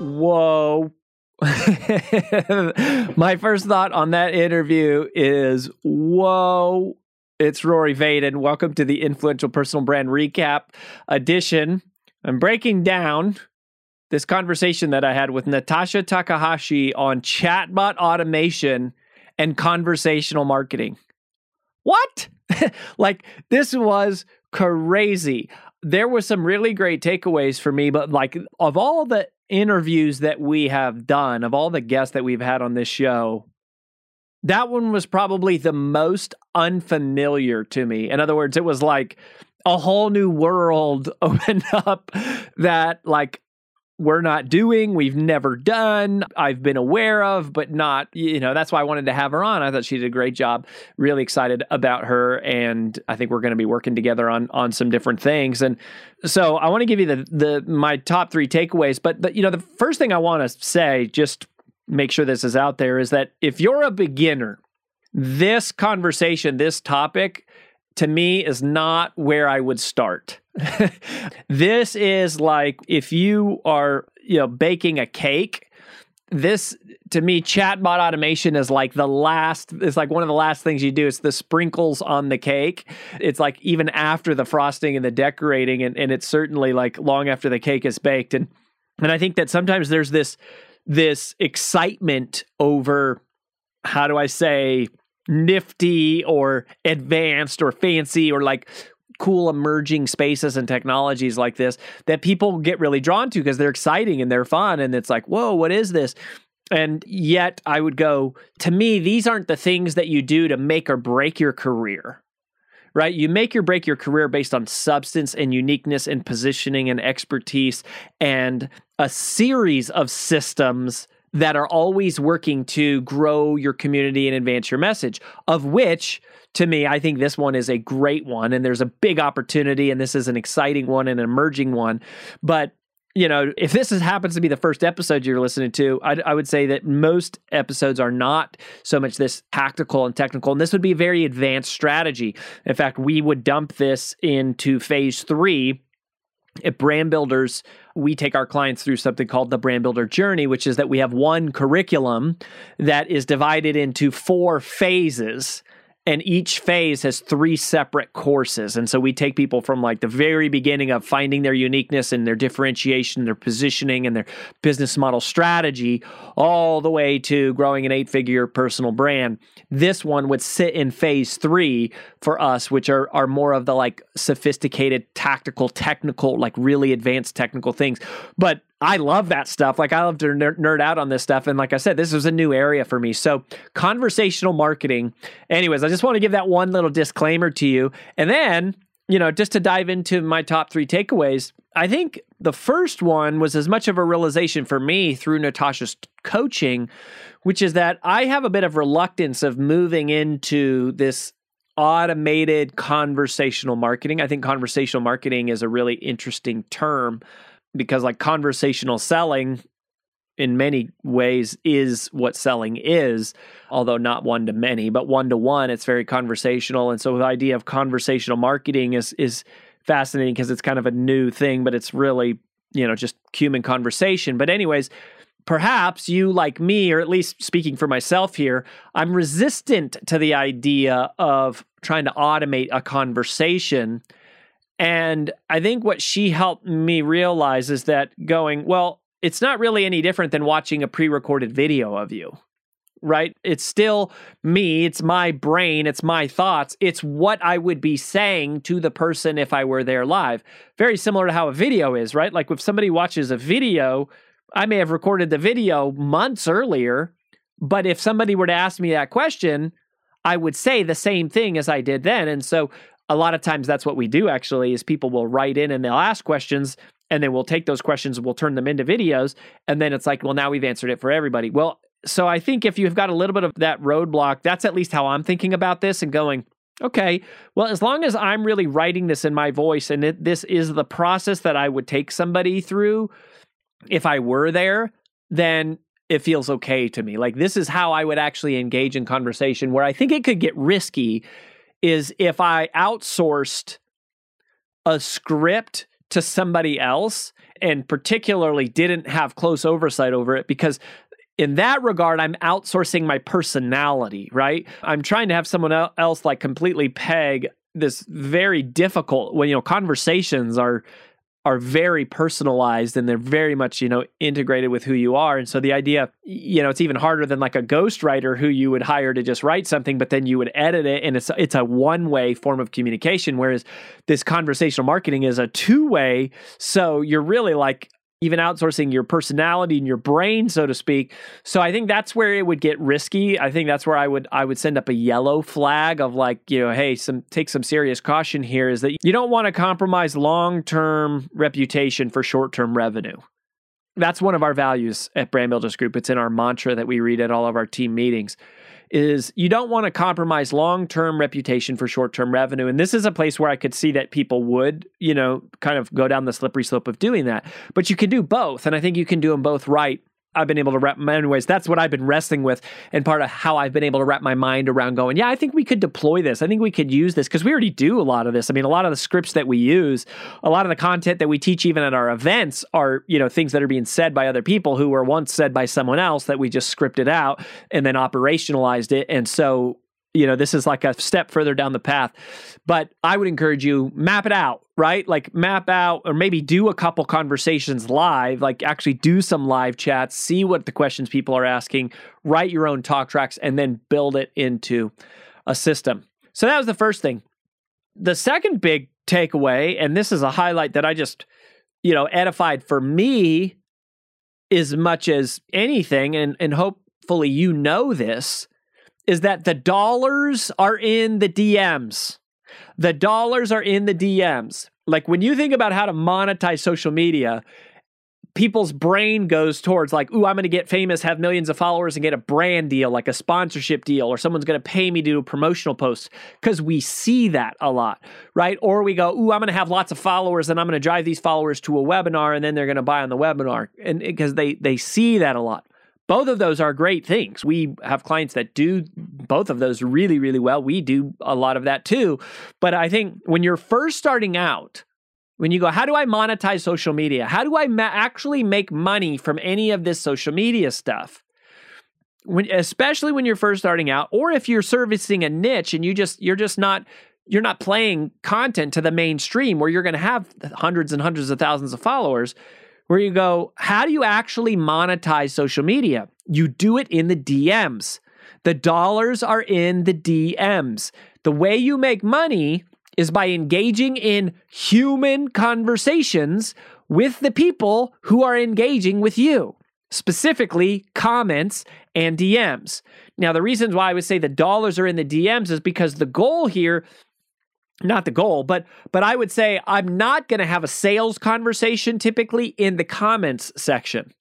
Whoa. My first thought on that interview is whoa. It's Rory Vaden. Welcome to the Influential Personal Brand Recap edition. I'm breaking down this conversation that I had with Natasha Takahashi on chatbot automation and conversational marketing. What? like, this was crazy. There were some really great takeaways for me, but like, of all the interviews that we have done, of all the guests that we've had on this show, that one was probably the most unfamiliar to me. In other words, it was like a whole new world opened up that like we're not doing, we've never done, I've been aware of, but not, you know, that's why I wanted to have her on. I thought she did a great job. Really excited about her. And I think we're going to be working together on on some different things. And so I want to give you the the my top three takeaways. But but you know, the first thing I want to say, just make sure this is out there, is that if you're a beginner, this conversation, this topic, to me is not where I would start. this is like if you are, you know, baking a cake, this to me chatbot automation is like the last it's like one of the last things you do. It's the sprinkles on the cake. It's like even after the frosting and the decorating and, and it's certainly like long after the cake is baked. And and i think that sometimes there's this this excitement over how do i say nifty or advanced or fancy or like cool emerging spaces and technologies like this that people get really drawn to because they're exciting and they're fun and it's like whoa what is this? And yet i would go to me these aren't the things that you do to make or break your career. Right? You make or break your career based on substance and uniqueness and positioning and expertise and a series of systems that are always working to grow your community and advance your message, of which to me, I think this one is a great one. And there's a big opportunity, and this is an exciting one and an emerging one. But you know, if this is, happens to be the first episode you're listening to, I, I, would say that most episodes are not so much this tactical and technical, and this would be a very advanced strategy. In fact, we would dump this into phase three at Brand Builders, we take our clients through something called the Brand Builder Journey, which is that we have one curriculum that is divided into four phases and each phase has three separate courses. And so we take people from like the very beginning of finding their uniqueness and their differentiation their positioning and their business model strategy all the way to growing an eight figure personal brand. This one would sit in phase three for us which are, are more of the like sophisticated tactical technical like really advanced technical things. But I love that stuff. Like I love to nerd out on this stuff. And like I said, this is a new area for me. So conversational marketing. Anyways, I just want to give that one little disclaimer to you. And then, you know, just to dive into my top three takeaways, I think the first one was as much of a realization for me through Natasha's coaching, which is that I have a bit of reluctance of moving into this automated conversational marketing. I think conversational marketing is a really interesting term because like conversational selling in many ways is what selling is although not one to many but one to one it's very conversational. And so the idea of conversational marketing is is fascinating because it's kind of a new thing but it's really you know just human conversation. But anyways perhaps you like me or at least speaking for myself here i'm resistant to the idea of trying to automate a conversation and I think what she helped me realize is that going, well, it's not really any different than watching a pre recorded video of you, right? It's still me, it's my brain, it's my thoughts, it's what I would be saying to the person if I were there live. Very similar to how a video is, right? Like if somebody watches a video, I may have recorded the video months earlier, but if somebody were to ask me that question, I would say the same thing as I did then. And so a lot of times that's what we do actually is people will write in and they'll ask questions and then we'll take those questions we'll turn them into videos. And then it's like well now we've answered it for everybody. Well so i think if you've got a little bit of that roadblock that's at least how i'm thinking about this and going okay well as long as i'm really writing this in my voice and it, this is the process that i would take somebody through if i were there then it feels okay to me. Like this is how i would actually engage in conversation where i think it could get risky is if I outsourced a script to somebody else and particularly didn't have close oversight over it because in that regard i'm outsourcing my personality right? I'm trying to have someone else like completely peg this very difficult when you know conversations are are very personalized and they're very much you know integrated with who you are. And so the idea you know it's even harder than like a ghostwriter who you would hire to just write something but then you would edit it and it's it's a one way form of communication whereas this conversational marketing is a two way so you're really like even outsourcing your personality and your brain so to speak. So i think that's where it would get risky. I think that's where i would i would send up a yellow flag of like you know hey some take some serious caution here is that you don't want to compromise long-term reputation for short-term revenue. That's one of our values at brand builders group. It's in our mantra that we read at all of our team meetings is you don't want to compromise long-term reputation for short-term revenue and this is a place where i could see that people would you know kind of go down the slippery slope of doing that. But you can do both and i think you can do them both right I've been able to wrap. My anyways, that's what I've been wrestling with, and part of how I've been able to wrap my mind around going. Yeah, I think we could deploy this. I think we could use this because we already do a lot of this. I mean, a lot of the scripts that we use, a lot of the content that we teach, even at our events, are you know things that are being said by other people who were once said by someone else that we just scripted out and then operationalized it. And so you know this is like a step further down the path. But i would encourage you map it out right? Like map out or maybe do a couple conversations live like actually do some live chats see what the questions people are asking write your own talk tracks and then build it into a system. So that was the first thing. The second big takeaway and this is a highlight that i just you know edified for me as much as anything and and hopefully you know this is that the dollars are in the DMs. The dollars are in the DMs. Like when you think about how to monetize social media, people's brain goes towards like, ooh, I'm going to get famous, have millions of followers, and get a brand deal, like a sponsorship deal, or someone's going to pay me to do a promotional post because we see that a lot, right? Or we go, ooh, I'm going to have lots of followers, and I'm going to drive these followers to a webinar, and then they're going to buy on the webinar, and because they they see that a lot both of those are great things. We have clients that do both of those really, really well. We do a lot of that too. But I think when you're first starting out, when you go, how do I monetize social media? How do I ma- actually make money from any of this social media stuff? When, especially when you're first starting out, or if you're servicing a niche and you just you're just not you're not playing content to the mainstream where you're going to have hundreds and hundreds of thousands of followers where you go, how do you actually monetize social media? You do it in the DMs. The dollars are in the DMs. The way you make money is by engaging in human conversations with the people who are engaging with you, specifically comments and DMs. Now, the reasons why I would say the dollars are in the DMs is because the goal here not the goal but but i would say i'm not going to have a sales conversation typically in the comments section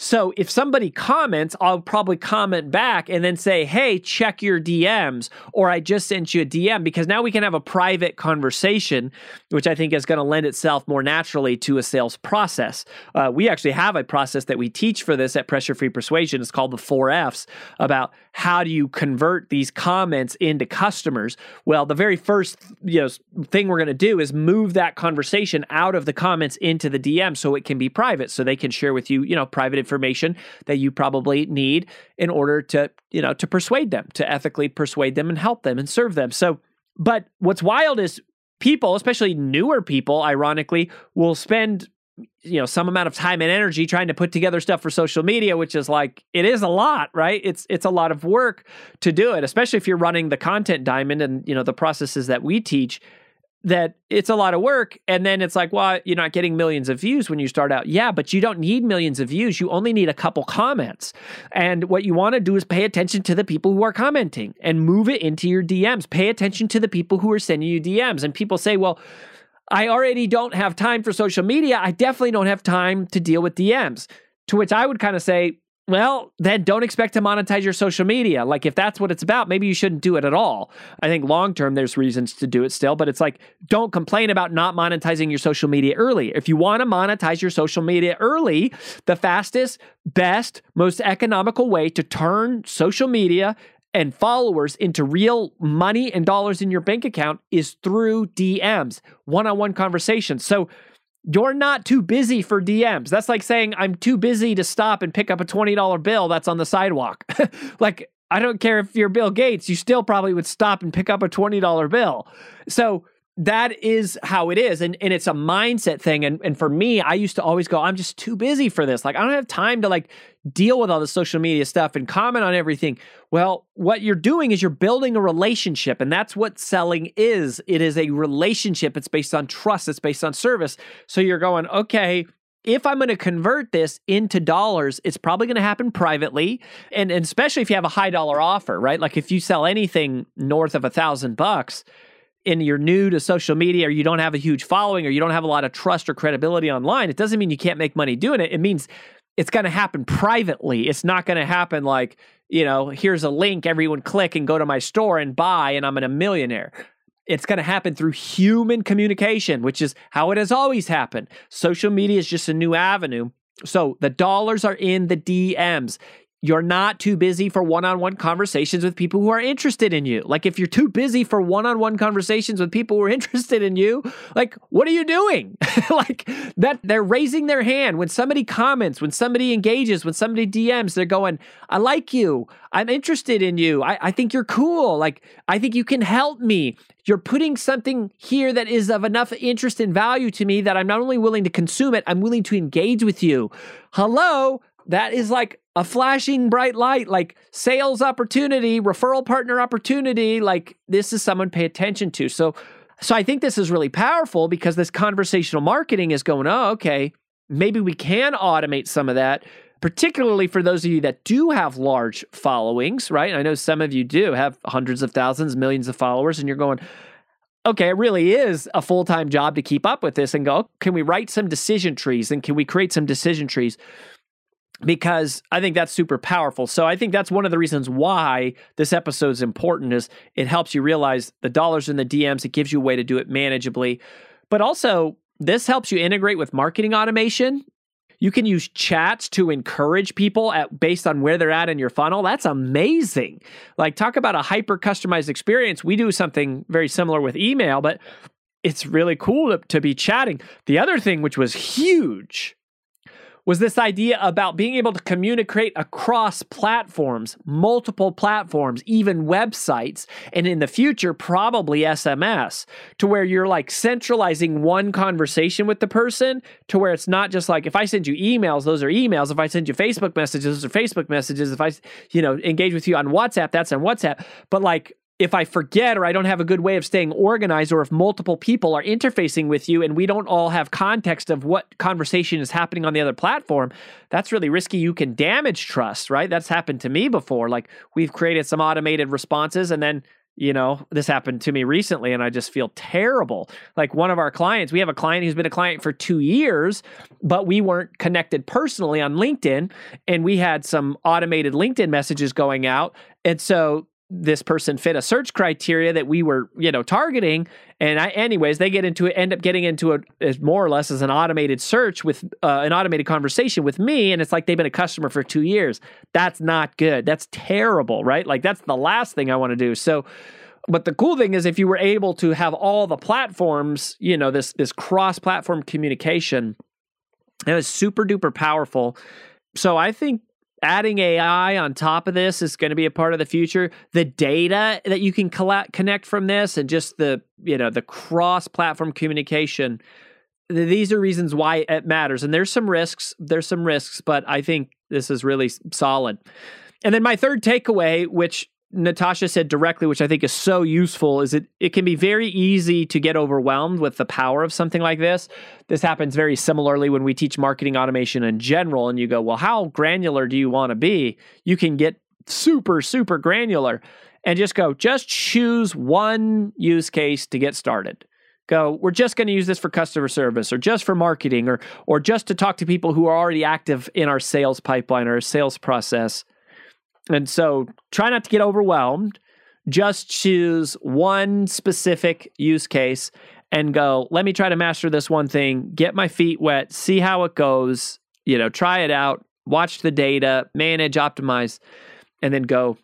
so if somebody comments, I'll probably comment back and then say, hey, check your DMs, or I just sent you a DM because now we can have a private conversation, which I think is going to lend itself more naturally to a sales process. Uh, we actually have a process that we teach for this at Pressure Free Persuasion. It's called the four F's about how do you convert these comments into customers. Well, the very first you know thing we're going to do is move that conversation out of the comments into the DM so it can be private, so they can share with you, you know, private information that you probably need in order to, you know, to persuade them, to ethically persuade them and help them and serve them. So, but what's wild is people, especially newer people, ironically, will spend you know some amount of time and energy trying to put together stuff for social media which is like it is a lot right it's it's a lot of work to do it especially if you're running the content diamond and you know the processes that we teach that it's a lot of work and then it's like well you're not getting millions of views when you start out. Yeah but you don't need millions of views. You only need a couple comments. And what you want to do is pay attention to the people who are commenting and move it into your DMs pay attention to the people who are sending you DMs and people say well I already don't have time for social media. I definitely don't have time to deal with DMs to which I would kind of say well, then don't expect to monetize your social media. Like, if that's what it's about, maybe you shouldn't do it at all. I think long term, there's reasons to do it still, but it's like, don't complain about not monetizing your social media early. If you want to monetize your social media early, the fastest, best, most economical way to turn social media and followers into real money and dollars in your bank account is through DMs, one on one conversations. So, you're not too busy for DMs. That's like saying I'm too busy to stop and pick up a $20 bill that's on the sidewalk. like, I don't care if you're Bill Gates, you still probably would stop and pick up a $20 bill. So, that is how it is. And, and it's a mindset thing. And, and for me, I used to always go, I'm just too busy for this. Like, I don't have time to like deal with all the social media stuff and comment on everything. Well, what you're doing is you're building a relationship. And that's what selling is it is a relationship. It's based on trust, it's based on service. So you're going, okay, if I'm going to convert this into dollars, it's probably going to happen privately, and, and especially if you have a high dollar offer, right? Like if you sell anything north of a thousand bucks, and you're new to social media or you don't have a huge following or you don't have a lot of trust or credibility online, it doesn't mean you can't make money doing it. It means it's going to happen privately. It's not going to happen like, you know, here's a link, everyone click and go to my store and buy, and I'm a millionaire. It's going to happen through human communication, which is how it has always happened. Social media is just a new avenue. So the dollars are in the DMs you're not too busy for one-on-one conversations with people who are interested in you. Like if you're too busy for one-on-one conversations with people who are interested in you, like what are you doing? like that they're raising their hand when somebody comments, when somebody engages, when somebody DMs, they're going, I like you. I'm interested in you. I, I think you're cool. Like I think you can help me. You're putting something here that is of enough interest and value to me that I'm not only willing to consume it, I'm willing to engage with you. Hello, that is like a flashing bright light, like sales opportunity, referral partner opportunity. Like this is someone pay attention to. So, so I think this is really powerful because this conversational marketing is going, oh, okay, maybe we can automate some of that, particularly for those of you that do have large followings, right? I know some of you do have hundreds of thousands, millions of followers, and you're going, okay, it really is a full time job to keep up with this and go, can we write some decision trees and can we create some decision trees? Because I think that's super powerful. So I think that's one of the reasons why this episode is important is it helps you realize the dollars in the DMs, it gives you a way to do it manageably. But also this helps you integrate with marketing automation. You can use chats to encourage people at based on where they're at in your funnel. That's amazing. Like talk about a hyper customized experience. We do something very similar with email, but it's really cool to, to be chatting. The other thing which was huge was this idea about being able to communicate across platforms, multiple platforms, even websites, and in the future, probably SMS, to where you're like centralizing one conversation with the person to where it's not just like if I send you emails, those are emails. If I send you Facebook messages, those are Facebook messages. If I, you know, engage with you on WhatsApp, that's on WhatsApp. But like if I forget or I don't have a good way of staying organized, or if multiple people are interfacing with you and we don't all have context of what conversation is happening on the other platform, that's really risky. You can damage trust, right? That's happened to me before. Like we've created some automated responses and then you know, this happened to me recently and I just feel terrible. Like one of our clients, we have a client who's been a client for two years, but we weren't connected personally on LinkedIn. And we had some automated LinkedIn messages going out. And so this person fit a search criteria that we were, you know, targeting. And I, anyways, they get into it, end up getting into it as more or less as an automated search with uh, an automated conversation with me. And it's like they've been a customer for two years. That's not good. That's terrible, right? Like that's the last thing I want to do. So, but the cool thing is if you were able to have all the platforms, you know, this this cross-platform communication, it was super duper powerful. So I think adding AI on top of this is going to be a part of the future. The data that you can collect, connect from this and just the, you know, the cross-platform communication. These are reasons why it matters. And there's some risks, there's some risks, but I think this is really solid. And then my third takeaway, which Natasha said directly, which I think is so useful, is it it can be very easy to get overwhelmed with the power of something like this. This happens very similarly when we teach marketing automation in general, and you go, well, how granular do you want to be? You can get super, super granular and just go, just choose one use case to get started. Go, we're just going to use this for customer service or just for marketing or or just to talk to people who are already active in our sales pipeline or sales process and so try not to get overwhelmed. Just choose one specific use case and go, let me try to master this one thing, get my feet wet, see how it goes, you know, try it out, watch the data, manage, optimize, and then go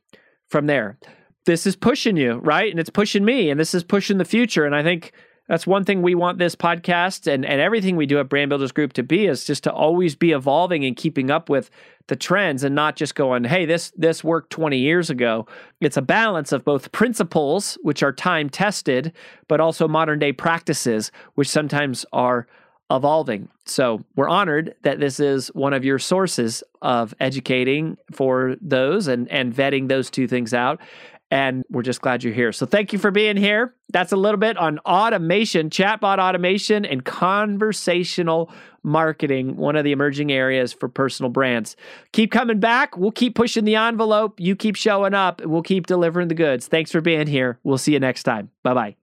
from there. This is pushing you, right? And it's pushing me, and this is pushing the future. And I think that's one thing we want this podcast and, and everything we do at Brand Builders Group to be is just to always be evolving and keeping up with the trends and not just going, hey, this this worked 20 years ago. It's a balance of both principles, which are time tested, but also modern day practices, which sometimes are evolving. So we're honored that this is one of your sources of educating for those and, and vetting those two things out. And we're just glad you're here. So thank you for being here. That's a little bit on automation, chatbot automation, and conversational marketing, one of the emerging areas for personal brands. Keep coming back. We'll keep pushing the envelope. You keep showing up, we'll keep delivering the goods. Thanks for being here. We'll see you next time. Bye bye.